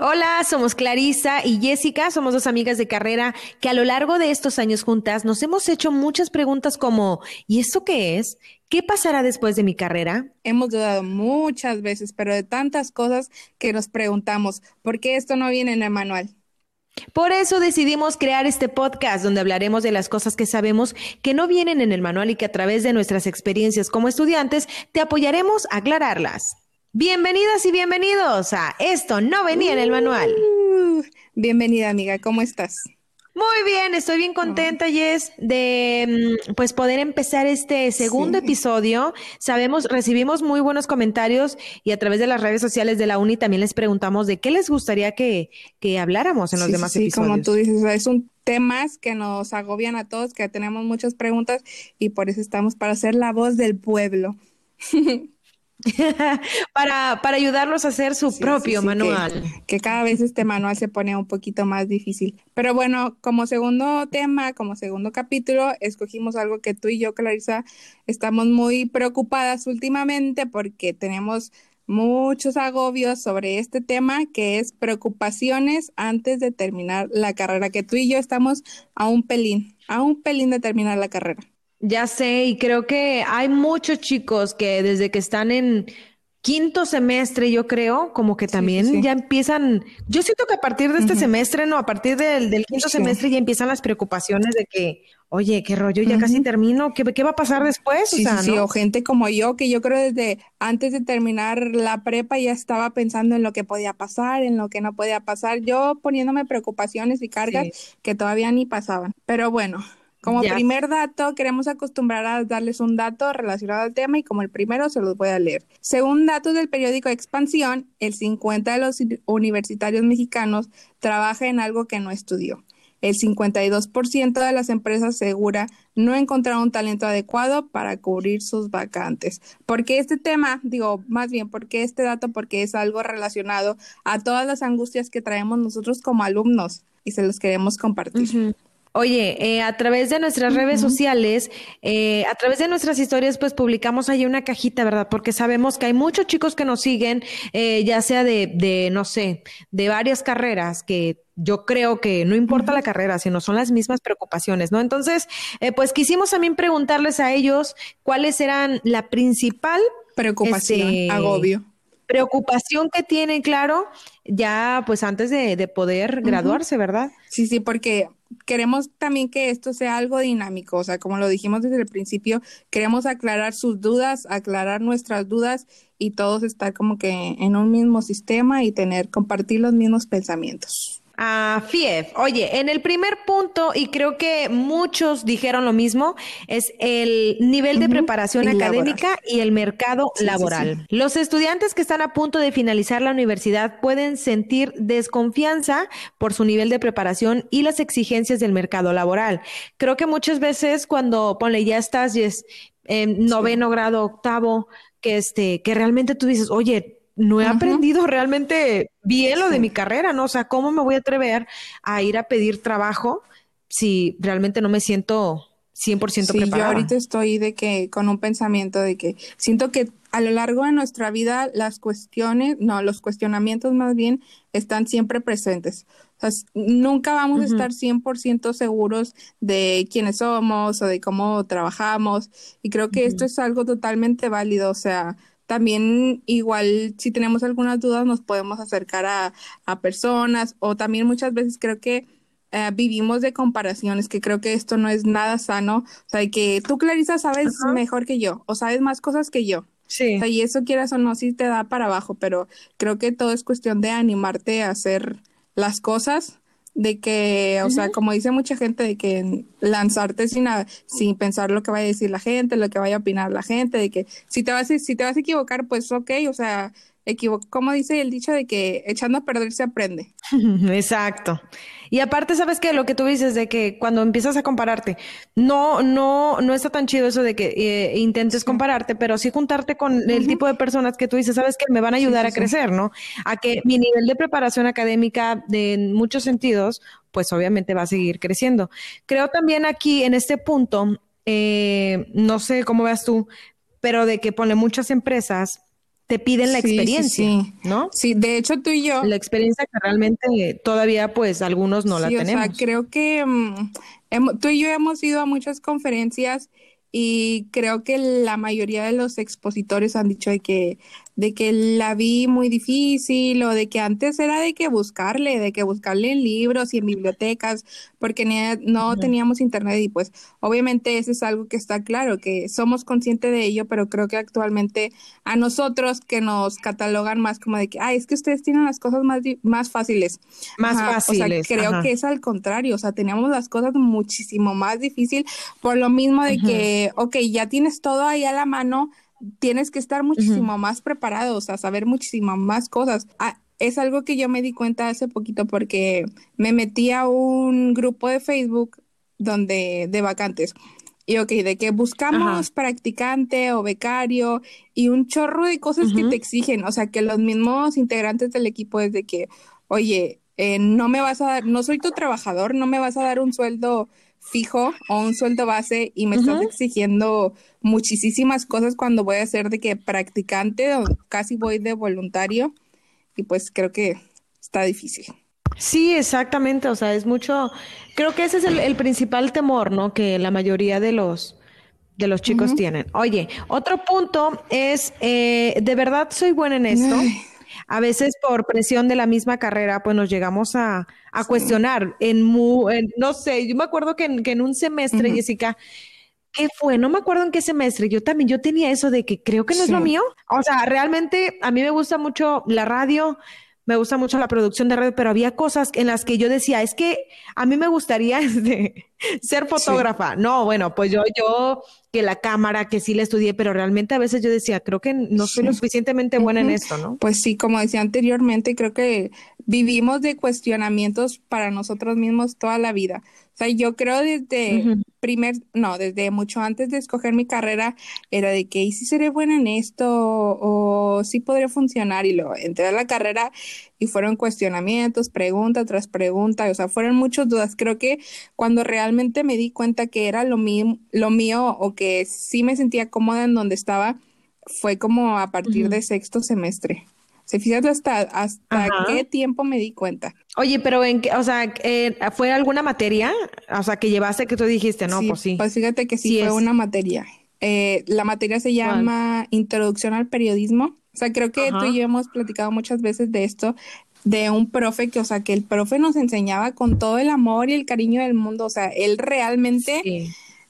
Hola, somos Clarisa y Jessica, somos dos amigas de carrera que a lo largo de estos años juntas nos hemos hecho muchas preguntas como ¿y esto qué es? ¿Qué pasará después de mi carrera? Hemos dudado muchas veces, pero de tantas cosas que nos preguntamos, ¿por qué esto no viene en el manual? Por eso decidimos crear este podcast donde hablaremos de las cosas que sabemos que no vienen en el manual y que a través de nuestras experiencias como estudiantes te apoyaremos a aclararlas. Bienvenidas y bienvenidos a Esto no venía en el manual. Uh, bienvenida amiga, ¿cómo estás? Muy bien, estoy bien contenta, Jess, de mm, pues poder empezar este segundo episodio. Sabemos, recibimos muy buenos comentarios y a través de las redes sociales de la UNI también les preguntamos de qué les gustaría que, que habláramos en los demás sí, episodios. como tú dices, es un tema que nos agobian a todos, que tenemos muchas preguntas y por eso estamos para ser la voz del pueblo. para, para ayudarlos a hacer su propio manual. Que, cada vez este manual se pone un poquito más difícil. Pero bueno, como segundo tema, como segundo capítulo, escogimos algo que tú y yo, Clarisa, estamos muy preocupadas últimamente porque tenemos muchos agobios sobre este tema, que es preocupaciones antes de terminar la carrera, que tú y yo estamos a un pelín, a un pelín de terminar la carrera. Ya sé, y creo que hay muchos chicos que desde que están en quinto semestre, yo creo, como que también ya empiezan, yo siento que a partir de este semestre, no, a partir del, quinto semestre ya empiezan las preocupaciones de que, oye, qué rollo, ya casi termino, ¿Qué, ¿qué, va a pasar después? Sí, o sí, o gente como yo, que yo creo desde antes de terminar la prepa ya estaba pensando en lo que podía pasar, en lo que no podía pasar, yo poniéndome preocupaciones y cargas que todavía ni pasaban. Pero bueno, como primer dato, queremos acostumbrar a darles un dato relacionado al tema y como el primero se los voy a leer. Según datos del periódico Expansión, el 50 de los universitarios mexicanos trabaja en algo que no estudió. El 52% de las empresas asegura no encontrar un talento adecuado para cubrir sus vacantes. Porque este tema, digo, más bien, porque este dato? Porque es algo relacionado a todas las angustias que traemos nosotros como alumnos y se los queremos compartir. Oye, eh, a través de nuestras redes sociales, eh, a través de nuestras historias, pues publicamos ahí una cajita, ¿verdad? Porque sabemos que hay muchos chicos que nos siguen, eh, ya sea de, de, no sé, de varias carreras, que yo creo que no importa la carrera, sino son las mismas preocupaciones, ¿no? Entonces, pues quisimos también preguntarles a ellos cuáles eran la principal preocupación, este, agobio preocupación que tienen, claro, ya pues antes de, poder graduarse, ¿verdad? Sí, sí, porque queremos también que esto sea algo dinámico, o sea, como lo dijimos desde el principio, queremos aclarar sus dudas, aclarar nuestras dudas y todos estar como que en un mismo sistema y tener, compartir los mismos pensamientos. A FIEF. Oye, en el primer punto, y creo que muchos dijeron lo mismo, es el nivel de preparación académica y el mercado laboral. Los estudiantes que están a punto de finalizar la universidad pueden sentir desconfianza por su nivel de preparación y las exigencias del mercado laboral. Creo que muchas veces cuando, ponle, ya estás en noveno grado, octavo, que este, que realmente tú dices, oye, no he aprendido realmente bien lo de mi carrera, ¿no? O sea, ¿cómo me voy a atrever a ir a pedir trabajo si realmente no me siento 100% sí, preparada? Yo ahorita estoy de que con un pensamiento de que siento que a lo largo de nuestra vida las cuestiones, no, los cuestionamientos más bien están siempre presentes. O sea, nunca vamos a estar 100% seguros de quiénes somos o de cómo trabajamos. Y creo que esto es algo totalmente válido. O sea, también igual si tenemos algunas dudas nos podemos acercar a, personas o también muchas veces creo que eh, vivimos de comparaciones, que creo que esto no es nada sano. O sea, que tú, Clarisa, sabes mejor que yo o sabes más cosas que yo. Sí. O sea, y eso quieras o no, sí te da para abajo, pero creo que todo es cuestión de animarte a hacer las cosas de que, o sea, como dice mucha gente, de que lanzarte sin, sin pensar lo que vaya a decir la gente, lo que vaya a opinar la gente, de que si te vas a, si te vas a equivocar, pues ok, o sea, como dice el dicho de que echando a perder se aprende. Exacto. Y aparte, sabes que lo que tú dices de que cuando empiezas a compararte, no, no, no está tan chido eso de que eh, intentes compararte, pero sí juntarte con el tipo de personas que tú dices, sabes que me van a ayudar a crecer, ¿no? A que mi nivel de preparación académica, de, en muchos sentidos, pues obviamente va a seguir creciendo. Creo también aquí en este punto, eh, no sé cómo veas tú, pero de que pone muchas empresas te piden la experiencia, sí, ¿no? Sí, de hecho tú y yo. La experiencia que realmente todavía pues algunos no la tenemos. O sea, creo que mm, tú y yo hemos ido a muchas conferencias y creo que la mayoría de los expositores han dicho de que de que la vi muy difícil o de que antes era de que buscarle, de que buscarle en libros y en bibliotecas, porque no teníamos internet y pues obviamente eso es algo que está claro, que somos conscientes de ello, pero creo que actualmente a nosotros que nos catalogan más como de que, ay, es que ustedes tienen las cosas más, más fáciles. Más fáciles. O sea, creo que es al contrario, o sea, teníamos las cosas muchísimo más difícil por lo mismo de que, ok, ya tienes todo ahí a la mano, tienes que estar muchísimo más preparado, o sea, saber muchísimo más cosas. Ah, es algo que yo me di cuenta hace poquito porque me metí a un grupo de Facebook donde de vacantes. Y ok, de que buscamos practicante o becario y un chorro de cosas que te exigen. O sea, que los mismos integrantes del equipo es de que, oye, eh, no me vas a dar, no soy tu trabajador, no me vas a dar un sueldo fijo o un sueldo base y me estás exigiendo muchísimas cosas cuando voy a ser de que practicante o casi voy de voluntario y pues creo que está difícil. Sí, exactamente, o sea, es mucho, creo que ese es el, principal temor, ¿no? Que la mayoría de los, de los chicos tienen. Oye, otro punto es, eh, ¿de verdad soy buena en esto? A veces por presión de la misma carrera, pues nos llegamos a, cuestionar en, no sé, yo me acuerdo que en, un semestre, Jessica, ¿qué fue? No me acuerdo en qué semestre, yo también, yo tenía eso de que creo que no es lo mío. O sea, realmente a mí me gusta mucho la radio, me gusta mucho la producción de radio, pero había cosas en las que yo decía, es que a mí me gustaría este, ser fotógrafa. No, bueno, pues yo, yo que la cámara, que sí la estudié, pero realmente a veces yo decía, creo que no soy lo suficientemente buena en esto, ¿no? Pues sí, como decía anteriormente, creo que vivimos de cuestionamientos para nosotros mismos toda la vida. O sea, yo creo desde primer, no, desde mucho antes de escoger mi carrera, era de que, ¿y si seré buena en esto? O, si podría funcionar? Y luego entré a la carrera y fueron cuestionamientos, pregunta tras pregunta, o sea, fueron muchas dudas. Creo que cuando realmente me di cuenta que era lo mío, lo mío o que sí me sentía cómoda en donde estaba, fue como a partir de sexto semestre. ¿Se fijan hasta, hasta qué tiempo me di cuenta? Oye, pero en qué, o sea, eh, ¿fue alguna materia? O sea, que llevaste que tú dijiste, no, pues sí. Pues fíjate que sí, fue una materia. Eh, la materia se llama Introducción al Periodismo. O sea, creo que tú y yo hemos platicado muchas veces de esto, de un profe que, o sea, que el profe nos enseñaba con todo el amor y el cariño del mundo. O sea, él realmente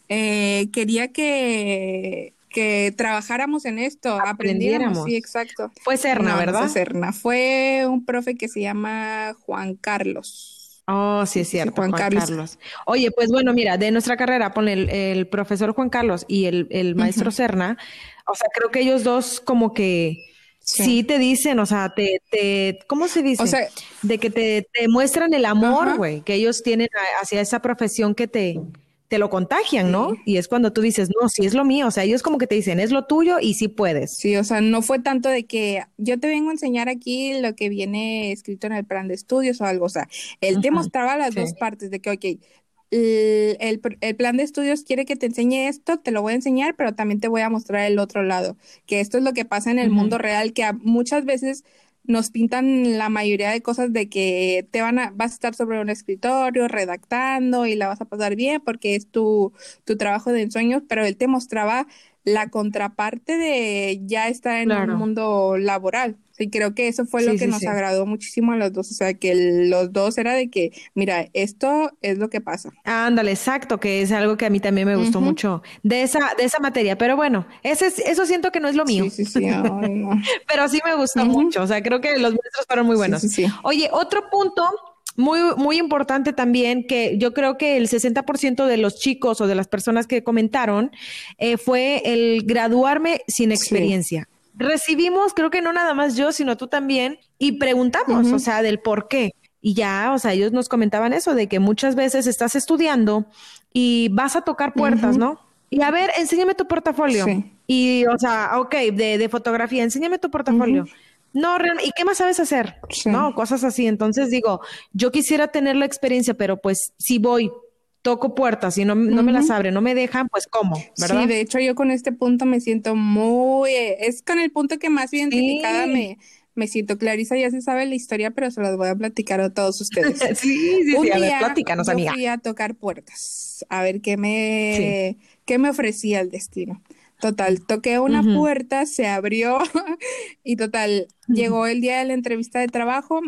eh, quería que que trabajáramos en esto, aprendiéramos. Sí, exacto. Fue Cerna, ¿verdad? Fue Cerna. Fue un profe que se llama Juan Carlos. Oh, sí, es cierto. Juan, Carlos. Oye, pues bueno, mira, de nuestra carrera, pon el, profesor Juan Carlos y el, maestro Cerna, o sea, creo que ellos dos como que sí, te dicen, o sea, te, te, ¿cómo se dice? O sea, de que te, te muestran el amor, güey, que ellos tienen hacia esa profesión que te, te lo contagian, ¿no? Y es cuando tú dices, no, sí es lo mío, o sea, ellos como que te dicen, es lo tuyo y sí puedes. Sí, o sea, no fue tanto de que yo te vengo a enseñar aquí lo que viene escrito en el plan de estudios o algo, o sea, él te mostraba las dos partes de que, ok, el, el, plan de estudios quiere que te enseñe esto, te lo voy a enseñar, pero también te voy a mostrar el otro lado, que esto es lo que pasa en el mundo real, que muchas veces nos pintan la mayoría de cosas de que te van a, vas a estar sobre un escritorio redactando y la vas a pasar bien porque es tu, tu trabajo de ensueños, pero él te mostraba la contraparte de ya estar en un mundo laboral. Y creo que eso fue lo que nos agradó muchísimo a los dos. O sea, que los dos era de que, mira, esto es lo que pasa. Ándale, exacto, que es algo que a mí también me gustó mucho de esa, de esa materia. Pero bueno, ese, eso siento que no es lo mío. Sí, sí, sí. Pero sí me gustó mucho. O sea, creo que los maestros fueron muy buenos. Oye, otro punto muy, muy importante también que yo creo que el 60% de los chicos o de las personas que comentaron eh, fue el graduarme sin experiencia. Recibimos, creo que no nada más yo, sino tú también, y preguntamos, o sea, del por qué. Y ya, o sea, ellos nos comentaban eso, de que muchas veces estás estudiando y vas a tocar puertas, ¿no? Y a ver, enséñame tu portafolio. Y, o sea, ok, de, de fotografía, enséñame tu portafolio. No, ¿y qué más sabes hacer? No, cosas así. Entonces digo, yo quisiera tener la experiencia, pero pues si voy toco puertas y no, no me las abren, no me dejan, pues ¿cómo? ¿verdad? Sí, de hecho yo con este punto me siento muy, es con el punto que más identificada me, me siento. Clarisa ya se sabe la historia, pero se las voy a platicar a todos ustedes. sí, sí, Un sí, a ver, día yo fui a tocar puertas, a ver qué me, qué me ofrecía el destino. Total, toqué una puerta, se abrió y total, llegó el día de la entrevista de trabajo.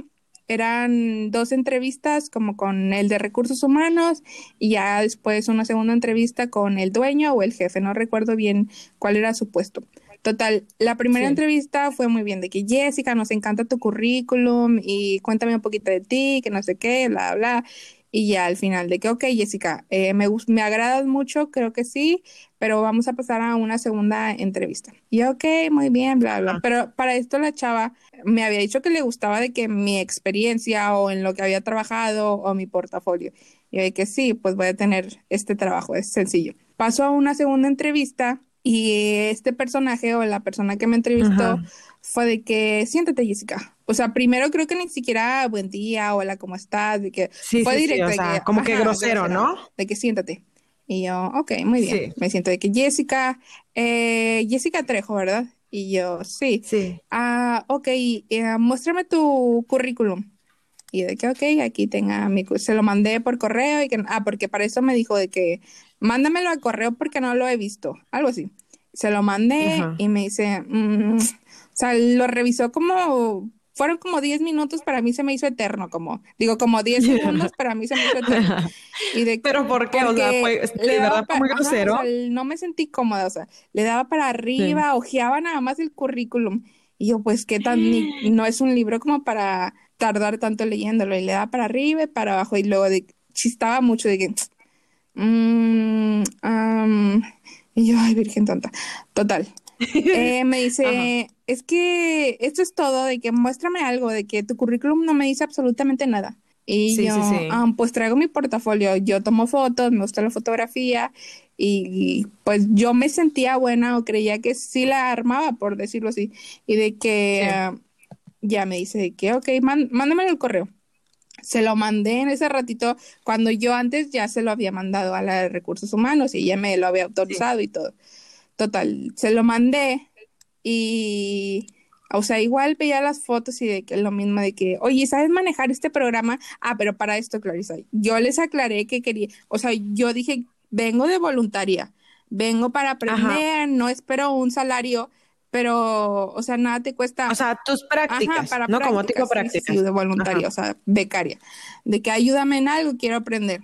Eran dos entrevistas como con el de recursos humanos y ya después una segunda entrevista con el dueño o el jefe, no recuerdo bien cuál era su puesto. Total, la primera Sí. entrevista fue muy bien, de que Jessica, nos encanta tu currículum y cuéntame un poquito de ti, que no sé qué, bla, bla. Y ya al final, de que, ok, Jessica, eh, me, me agradas mucho, creo que sí, pero vamos a pasar a una segunda entrevista. Y ok, muy bien, bla, bla. Ajá. Pero para esto la chava me había dicho que le gustaba de que mi experiencia o en lo que había trabajado o mi portafolio. Y de que sí, pues voy a tener este trabajo, es sencillo. Paso a una segunda entrevista y este personaje o la persona que me entrevistó Ajá. fue de que siéntate, Jessica. O sea, primero creo que ni siquiera buen día, hola, ¿cómo estás? De que Sí, fue sí, sí, directo, o de sea, que, como que ajá, grosero, ¿no? De que siéntate. Y yo, ok, muy bien. Sí. Me siento de que Jessica, eh, Jessica Trejo, ¿verdad? Y yo, sí. Sí. Ah, ok, eh, muéstrame tu currículum. Y de que, ok, aquí tenga mi, se lo mandé por correo y que, ah, porque para eso me dijo de que, mándamelo al correo porque no lo he visto, algo así. Se lo mandé Ajá. y me dice, mm, o sea, lo revisó como, fueron como 10 minutos, para mí se me hizo eterno, como, digo, como 10 segundos, para mí se me hizo eterno. Y de Pero ¿por qué? O sea, fue- le de daba verdad fue pa- muy ajá, grosero. o sea, no me sentí cómoda, o sea, le daba para arriba, ojeaba nada más el currículum. Y yo, pues, qué tan, ni- no es un libro como para tardar tanto leyéndolo. Y le daba para arriba y para abajo. Y luego de, chistaba mucho de que, mm, y yo, ay, virgen tonta. Total. Eh, me dice, es que esto es todo, de que muéstrame algo, de que tu currículum no me dice absolutamente nada. Y Sí, yo, sí, sí. "Ah, pues traigo mi portafolio, yo tomo fotos, me gusta la fotografía y, y, pues yo me sentía buena o creía que sí la armaba, por decirlo así. Y de que ah, ya me dice de que, ok, man- mándamelo el correo. Se lo mandé en ese ratito cuando yo antes ya se lo había mandado a la de recursos humanos y ella me lo había autorizado y todo. Total, se lo mandé y, o sea, igual veía las fotos y de que lo mismo de que, oye, ¿sabes manejar este programa? Ah, pero para esto, Clarisa, yo les aclaré que quería, o sea, yo dije, vengo de voluntaria, vengo para aprender, no espero un salario, pero, o sea, nada te cuesta. O sea, tus prácticas, Ajá, para ¿no? Como tipo prácticas, sí, sí, de voluntaria, Ajá. o sea, becaria. De que ayúdame en algo, quiero aprender.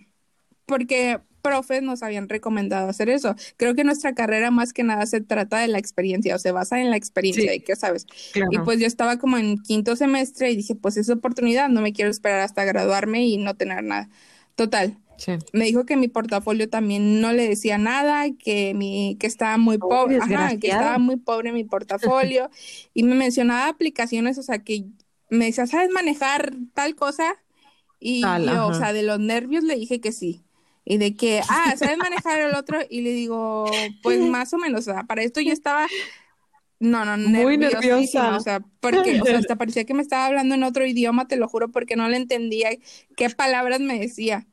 Porque profes nos habían recomendado hacer eso. Creo que nuestra carrera más que nada se trata de la experiencia, o se basa en la experiencia, Sí. y qué sabes. Claro. Y pues yo estaba como en quinto semestre y dije, pues es oportunidad, no me quiero esperar hasta graduarme y no tener nada. Total, Sí. me dijo que mi portafolio también no le decía nada, que mi, que estaba muy Uy, pobre, ajá, que estaba muy pobre mi portafolio, y me mencionaba aplicaciones, o sea que me decía, ¿sabes manejar tal cosa? Y Tal, yo, o sea, de los nervios le dije que sí. Y de que, ah, ¿sabes manejar el otro? Y le digo, pues más o menos, o sea, para esto yo estaba, no, no, Muy nerviosa. o sea, porque, o sea, hasta parecía que me estaba hablando en otro idioma, te lo juro, porque no le entendía qué palabras me decía.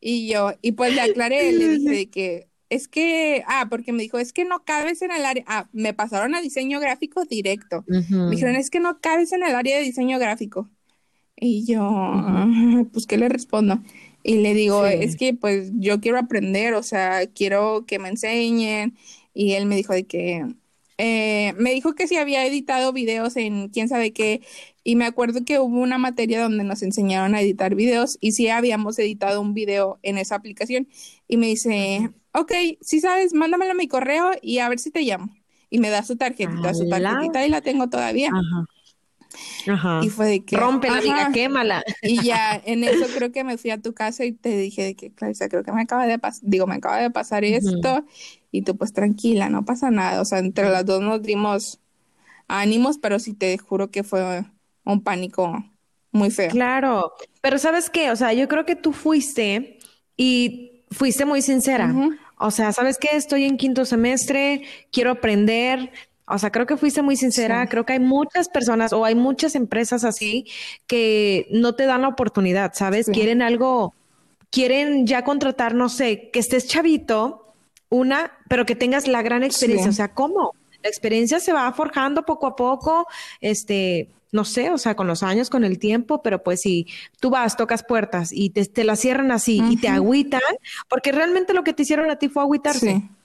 Y yo, y pues le aclaré, le dije de que, es que, ah, porque me dijo, es que no cabes en el área, ah, me pasaron a diseño gráfico directo. Ujú. Me dijeron, es que no cabes en el área de diseño gráfico. Y yo, pues, ¿qué le respondo? Y le digo, Sí. es que pues yo quiero aprender, o sea, quiero que me enseñen. Y él me dijo de que, eh, me dijo que si había editado videos en quién sabe qué. Y me acuerdo que hubo una materia donde nos enseñaron a editar videos y sí habíamos editado un video en esa aplicación. Y me dice, ok, si sabes, mándamelo a mi correo y a ver si te llamo. Y me da su tarjetita, su tarjetita y la tengo todavía. Ajá. Ajá. Y fue de que. Rómpela, amiga, ajá. quémala. Y ya en eso creo que me fui a tu casa y te dije de que, Clarisa, creo que me acaba de pasar, digo, me acaba de pasar esto. Y tú, pues tranquila, no pasa nada. O sea, entre las dos nos dimos ánimos, pero sí te juro que fue un pánico muy feo. Claro, pero ¿sabes qué? O sea, yo creo que tú fuiste y fuiste muy sincera. O sea, ¿sabes qué? Estoy en quinto semestre, quiero aprender. O sea, creo que fuiste muy sincera. Sí. Creo que hay muchas personas o hay muchas empresas así que no te dan la oportunidad, ¿sabes? Sí. Quieren algo quieren ya contratar, no sé, que estés chavito, una, pero que tengas la gran experiencia. O sea, ¿cómo? La experiencia se va forjando poco a poco, este, no sé, o sea, con los años, con el tiempo, pero pues si tú vas, tocas puertas y te, te la cierran así y te agüitan, porque realmente lo que te hicieron a ti fue agüitarse. O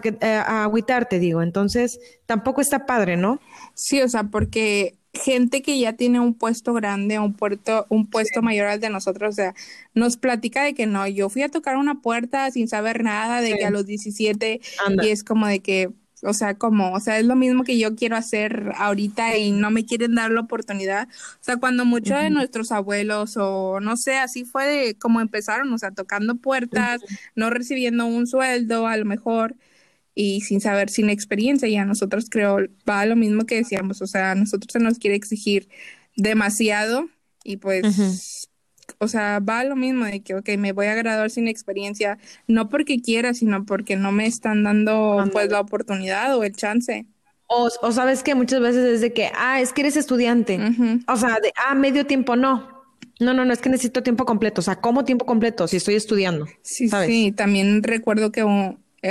que eh, agüitarte, digo. Entonces, tampoco está padre, ¿no? Sí, o sea, porque gente que ya tiene un puesto grande, un puerto, un puesto mayor al de nosotros, o sea, nos platica de que no, yo fui a tocar una puerta sin saber nada, de que a los 17 y es como de que o sea, como, o sea, es lo mismo que yo quiero hacer ahorita y no me quieren dar la oportunidad. O sea, cuando muchos de nuestros abuelos o no sé, así fue de como empezaron, o sea, tocando puertas, no recibiendo un sueldo a lo mejor y sin saber, sin experiencia. Y a nosotros creo, va lo mismo que decíamos, o sea, a nosotros se nos quiere exigir demasiado y pues o sea, va lo mismo de que, ok, me voy a graduar sin experiencia, no porque quiera, sino porque no me están dando pues la oportunidad o el chance. O, o sabes que muchas veces es de que, ah, es que eres estudiante. O sea, de, ah, medio tiempo, no. No, no, no, es que necesito tiempo completo. O sea, ¿cómo tiempo completo si estoy estudiando? Sí, sí. También recuerdo que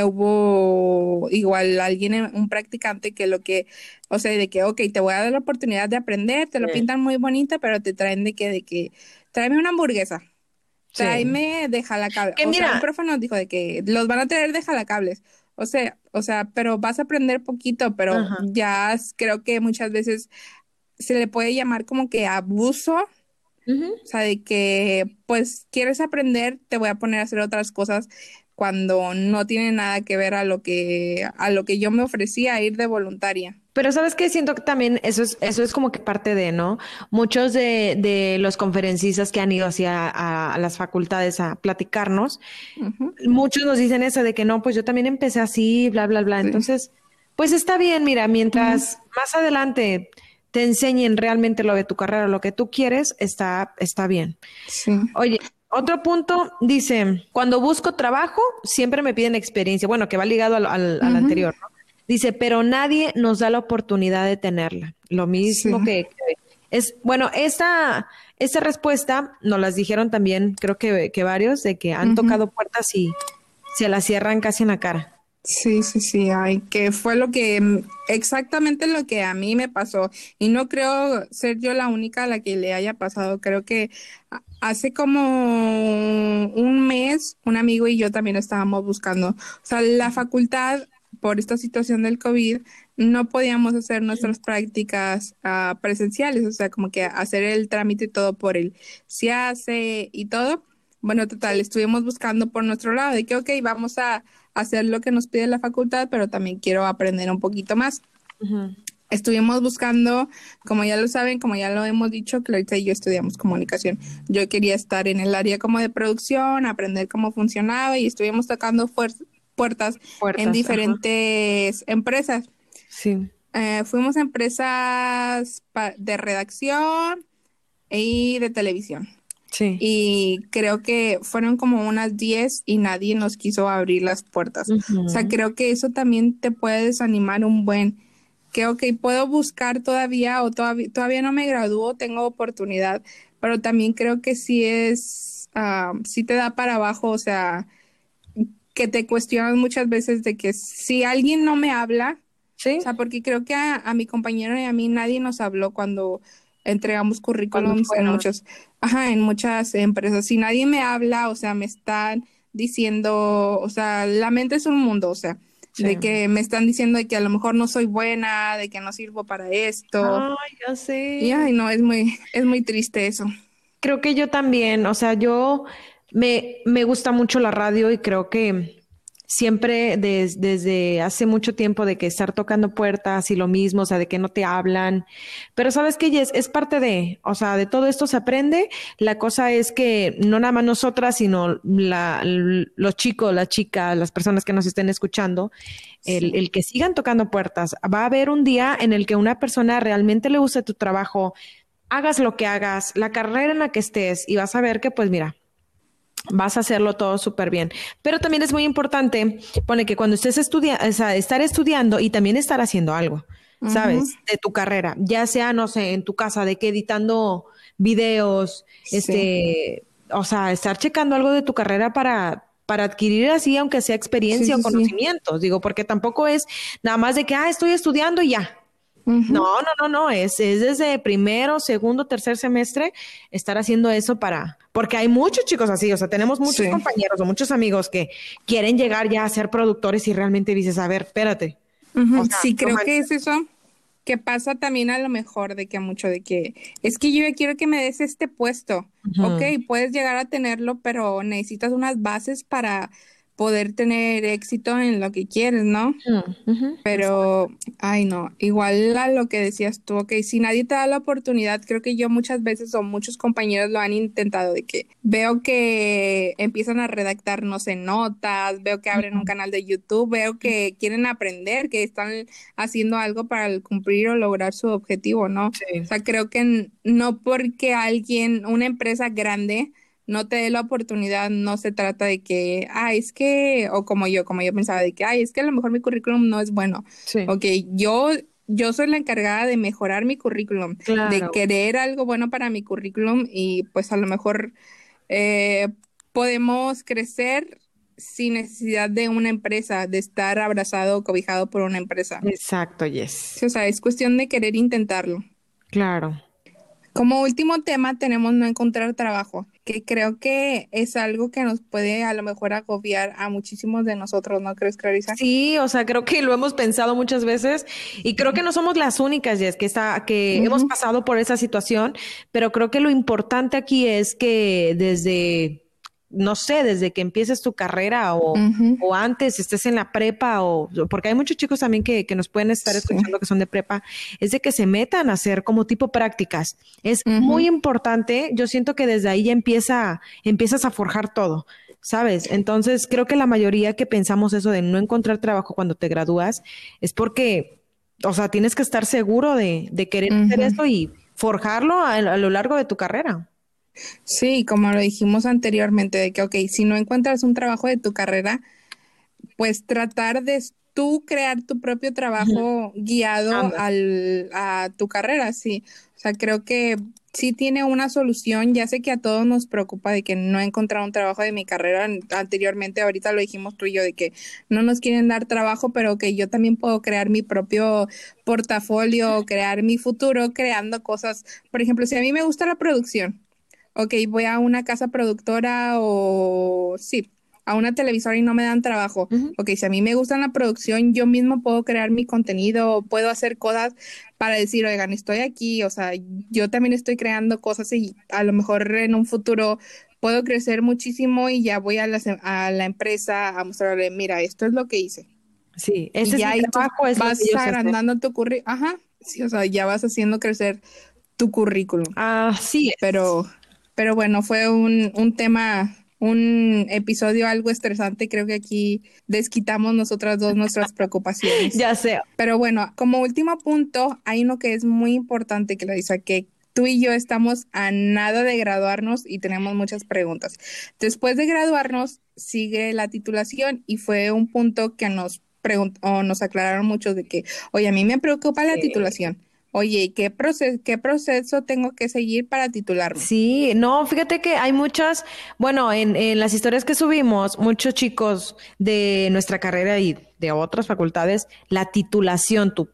hubo igual alguien, un practicante que lo que, o sea, de que, ok, te voy a dar la oportunidad de aprender, te lo pintan muy bonita, pero te traen de que, de que tráeme una hamburguesa. Tráeme de jalacables. o sea, el profe nos dijo de que los van a traer de jalacables. O sea, o sea, pero vas a aprender poquito, pero ya creo que muchas veces se le puede llamar como que abuso. O sea, de que pues quieres aprender, te voy a poner a hacer otras cosas cuando no tiene nada que ver a lo que a lo que yo me ofrecía a ir de voluntaria. Pero sabes que siento que también eso es, eso es como que parte de, ¿no? Muchos de, de los conferencistas que han ido hacia a, las facultades a platicarnos, muchos nos dicen eso de que no, pues yo también empecé así, bla, bla, bla. Entonces, pues está bien, mira, mientras más adelante te enseñen realmente lo de tu carrera, lo que tú quieres, está, está bien. Sí. Oye, otro punto dice, cuando busco trabajo, siempre me piden experiencia. Bueno, que va ligado al, al anterior, ¿no? Dice, pero nadie nos da la oportunidad de tenerla. Lo mismo que, es, bueno, esta, esta respuesta nos las dijeron también, creo que, que varios, de que han tocado puertas y se las cierran casi en la cara. Sí, sí, sí, ay, que fue lo que, exactamente lo que a mí me pasó. Y no creo ser yo la única a la que le haya pasado. Creo que hace como un mes, un amigo y yo también estábamos buscando. O sea, la facultad por esta situación del COVID, no podíamos hacer nuestras prácticas uh, presenciales, o sea, como que hacer el trámite todo por el se y todo. Bueno, total, estuvimos buscando por nuestro lado de que, ok, vamos a hacer lo que nos pide la facultad, pero también quiero aprender un poquito más. Estuvimos buscando, como ya lo saben, como ya lo hemos dicho, Clarita y yo estudiamos comunicación. Yo quería estar en el área como de producción, aprender cómo funcionaba y estuvimos tocando puertas, en diferentes empresas. Sí. Eh, fuimos a empresas de redacción y de televisión. Sí. Y creo que fueron como unas 10 y nadie nos quiso abrir las puertas. O sea, creo que eso también te puede desanimar un buen que, ok, puedo buscar todavía o todavía, todavía no me gradúo, tengo oportunidad, pero también creo que sí es, uh, sí te da para abajo, o sea, que te cuestionan muchas veces de que si alguien no me habla, ¿Sí? o sea, porque creo que a, mi compañero y a mí nadie nos habló cuando entregamos currículums en muchas, ajá, en muchas empresas. Si nadie me habla, o sea, me están diciendo, o sea, la mente es un mundo, o sea, de que me están diciendo de que a lo mejor no soy buena, de que no sirvo para esto. Ay, ya sé. Y ay, no, es muy, es muy triste eso. Creo que yo también, o sea, yo me, me gusta mucho la radio y creo que siempre desde hace mucho tiempo de que estar tocando puertas y lo mismo, o sea, de que no te hablan. Pero sabes que es, es parte de, o sea, de todo esto se aprende. La cosa es que no nada más nosotras, sino la, los chicos, las chicas, las personas que nos estén escuchando, el, el que sigan tocando puertas. Va a haber un día en el que una persona realmente le guste tu trabajo, hagas lo que hagas, la carrera en la que estés y vas a ver que, pues mira, vas a hacerlo todo súper bien. Pero también es muy importante, pone que cuando estés estudiando, o sea, estar estudiando y también estar haciendo algo, ¿sabes? De tu carrera, ya sea, no sé, en tu casa, de que editando videos, este, o sea, estar checando algo de tu carrera para, para adquirir así, aunque sea experiencia o conocimientos. Digo, porque tampoco es nada más de que, ah, estoy estudiando y ya. No, no, no, no, es, es desde primero, segundo, tercer semestre estar haciendo eso para, porque hay muchos chicos así, o sea, tenemos muchos compañeros o muchos amigos que quieren llegar ya a ser productores y realmente dices, a ver, espérate. sí, creo que es eso que pasa también a lo mejor de que mucho de que es que yo quiero que me des este puesto. Ok, puedes llegar a tenerlo, pero necesitas unas bases para poder tener éxito en lo que quieres, ¿no? Mm, Pero, ay no, igual a lo que decías tú, ok, si nadie te da la oportunidad, creo que yo muchas veces o muchos compañeros lo han intentado de que veo que empiezan a redactar, no sé, notas, veo que abren un canal de YouTube, veo que quieren aprender, que están haciendo algo para cumplir o lograr su objetivo, ¿no? O sea, creo que no porque alguien, una empresa grande, no te dé la oportunidad, no se trata de que, ah, es que, o como yo, como yo pensaba, de que, ay, es que a lo mejor mi currículum no es bueno. Sí. Ok, yo, yo soy la encargada de mejorar mi currículum, de querer algo bueno para mi currículum y pues a lo mejor eh, podemos crecer sin necesidad de una empresa, de estar abrazado o cobijado por una empresa. Exacto, yes. o sea, es cuestión de querer intentarlo. Claro. Como último tema tenemos no encontrar trabajo, que creo que es algo que nos puede a lo mejor agobiar a muchísimos de nosotros, ¿no crees, Clarisa? Sí, o sea, creo que lo hemos pensado muchas veces y creo que no somos las únicas, Jess, que, está, que hemos pasado por esa situación, pero creo que lo importante aquí es que desde no sé, desde que empieces tu carrera o, o, antes, estés en la prepa o porque hay muchos chicos también que, que nos pueden estar escuchando que son de prepa, es de que se metan a hacer como tipo prácticas. Es muy importante, yo siento que desde ahí ya empieza, empiezas a forjar todo. ¿Sabes? Entonces, creo que la mayoría que pensamos eso de no encontrar trabajo cuando te gradúas es porque, o sea, tienes que estar seguro de, de querer hacer eso y forjarlo a lo largo de tu carrera. Sí, como lo dijimos anteriormente, de que, ok, si no encuentras un trabajo de tu carrera, pues tratar de tú crear tu propio trabajo guiado al, a tu carrera, sí. O sea, creo que sí tiene una solución. Ya sé que a todos nos preocupa de que no he encontrado un trabajo de mi carrera anteriormente. Ahorita lo dijimos tú y yo de que no nos quieren dar trabajo, pero que yo también puedo crear mi propio portafolio, crear mi futuro creando cosas. Por ejemplo, si a mí me gusta la producción, ok, voy a una casa productora o sí, a una televisora y no me dan trabajo. Ok, si a mí me gusta la producción, yo mismo puedo crear mi contenido, puedo hacer cosas para decir, oigan, estoy aquí, o sea, yo también estoy creando cosas y a lo mejor en un futuro puedo crecer muchísimo y ya voy a la, a la empresa a mostrarle, mira, esto es lo que hice. Sí, ese es trabajo, es vas agrandando tu currículum, ajá, sí, o sea, ya vas haciendo crecer tu currículum. Ah, sí. Pero pero bueno, fue un, un tema un episodio algo estresante. Creo que aquí desquitamos nosotras dos nuestras preocupaciones. ya sé. Pero bueno, como último punto, hay uno que es muy importante que la dice que tú y yo estamos a nada de graduarnos y tenemos muchas preguntas. Después de graduarnos, sigue la titulación y fue un punto que nos preguntó, nos aclararon muchos de que, oye, a mí me preocupa la titulación Oye, ¿qué proceso, ¿qué proceso tengo que seguir para titularme? Sí, no, fíjate que hay muchas, bueno, en, en las historias que subimos, muchos chicos de nuestra carrera y de otras facultades, la titulación, tú,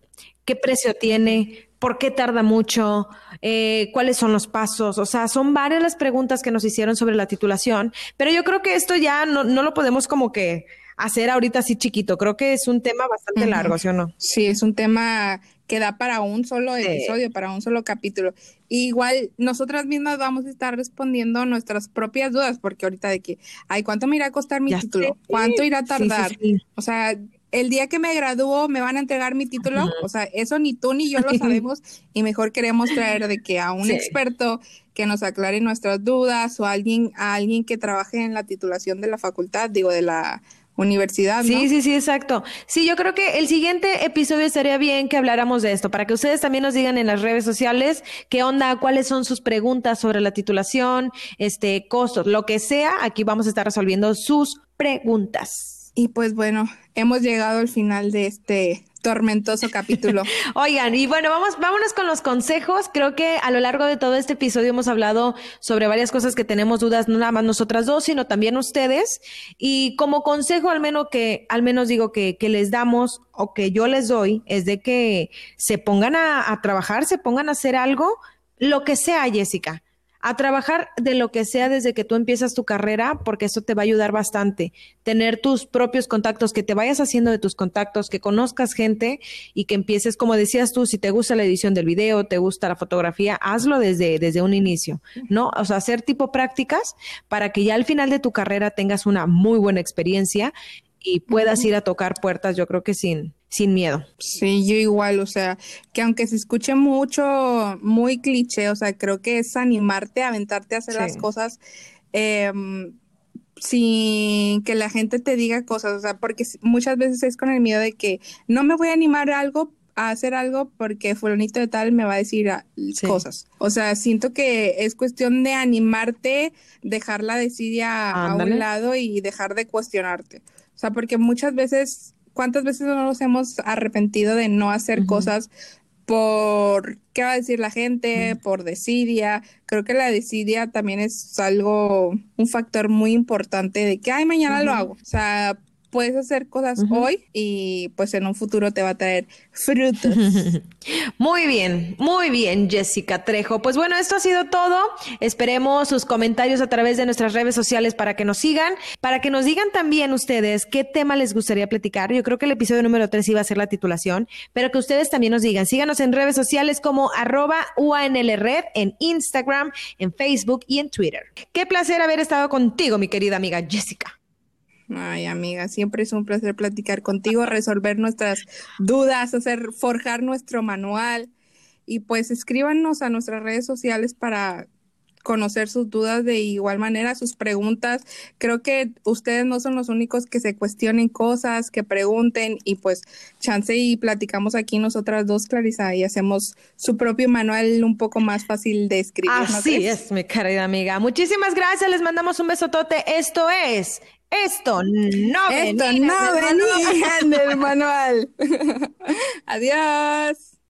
¿qué precio tiene? ¿Por qué tarda mucho? Eh, ¿Cuáles son los pasos? O sea, son varias las preguntas que nos hicieron sobre la titulación, pero yo creo que esto ya no, no lo podemos como que hacer ahorita así chiquito. Creo que es un tema bastante largo, ¿sí o no? Sí, es un tema que da para un solo episodio, para un solo capítulo. igual nosotras mismas vamos a estar respondiendo nuestras propias dudas, porque ahorita de que, ay, ¿cuánto me irá a costar mi título? ¿Cuánto irá a tardar? o sea, el día que me gradúo me van a entregar mi título, o sea, eso ni tú ni yo lo sabemos y mejor queremos traer de que a un experto que nos aclare nuestras dudas o alguien a alguien que trabaje en la titulación de la facultad, digo, de la universidad. Sí, sí, sí, exacto. Sí, yo creo que el siguiente episodio estaría bien que habláramos de esto, para que ustedes también nos digan en las redes sociales qué onda, cuáles son sus preguntas sobre la titulación, este, costos, lo que sea, aquí vamos a estar resolviendo sus preguntas. Y pues bueno, hemos llegado al final de este, tormentoso capítulo. Oigan, y bueno, vamos, vámonos con los consejos. Creo que a lo largo de todo este episodio hemos hablado sobre varias cosas que tenemos dudas, no nada más nosotras dos, sino también ustedes. Y como consejo, al menos que, al menos digo que, que les damos o que yo les doy, es de que se pongan a, a trabajar, se pongan a hacer algo, lo que sea, Jessica a trabajar de lo que sea desde que tú empiezas tu carrera, porque eso te va a ayudar bastante. Tener tus propios contactos, que te vayas haciendo de tus contactos, que conozcas gente y que empieces, como decías tú, si te gusta la edición del video, te gusta la fotografía, hazlo desde, desde un inicio, ¿no? O sea, hacer tipo prácticas para que ya al final de tu carrera tengas una muy buena experiencia y puedas ir a tocar puertas, yo creo que sin, sin miedo. Sí, yo igual, o sea, que aunque se escuche mucho, muy cliché, o sea, creo que es animarte, aventarte a hacer las cosas em, sin que la gente te diga cosas, o sea, porque muchas veces es con el miedo de que no me voy a animar a algo a hacer algo porque fulanito de tal me va a decir cosas. O sea, siento que es cuestión de animarte, dejar la desidia a un lado y dejar de cuestionarte. O sea, porque muchas veces ¿Cuántas veces no nos hemos arrepentido de no hacer cosas por qué va a decir la gente, por desidia? Creo que la desidia también es algo, un factor muy importante de que, ay, mañana lo hago. O sea, puedes hacer cosas hoy y pues en un futuro te va a traer frutos. Muy bien, muy bien, Jessica Trejo. Pues bueno, esto ha sido todo. Esperemos sus comentarios a través de nuestras redes sociales para que nos sigan, para que nos digan también ustedes qué tema les gustaría platicar. Yo creo que el episodio número 3 iba a ser la titulación, pero que ustedes también nos digan. Síganos en redes sociales como arroba UANLRed, en Instagram, en Facebook y en Twitter. Qué placer haber estado contigo, mi querida amiga Jessica. Ay, amiga, siempre es un placer platicar contigo, resolver nuestras dudas, hacer, forjar nuestro manual. Y pues escríbanos a nuestras redes sociales para conocer sus dudas de igual manera, sus preguntas. Creo que ustedes no son los únicos que se cuestionen cosas, que pregunten y pues chance y platicamos aquí nosotras dos, Clarisa, y hacemos su propio manual un poco más fácil de escribir. Así es, mi querida amiga. Muchísimas gracias, les mandamos un besotote. Esto es esto no Esto no venía en el manual. Adiós.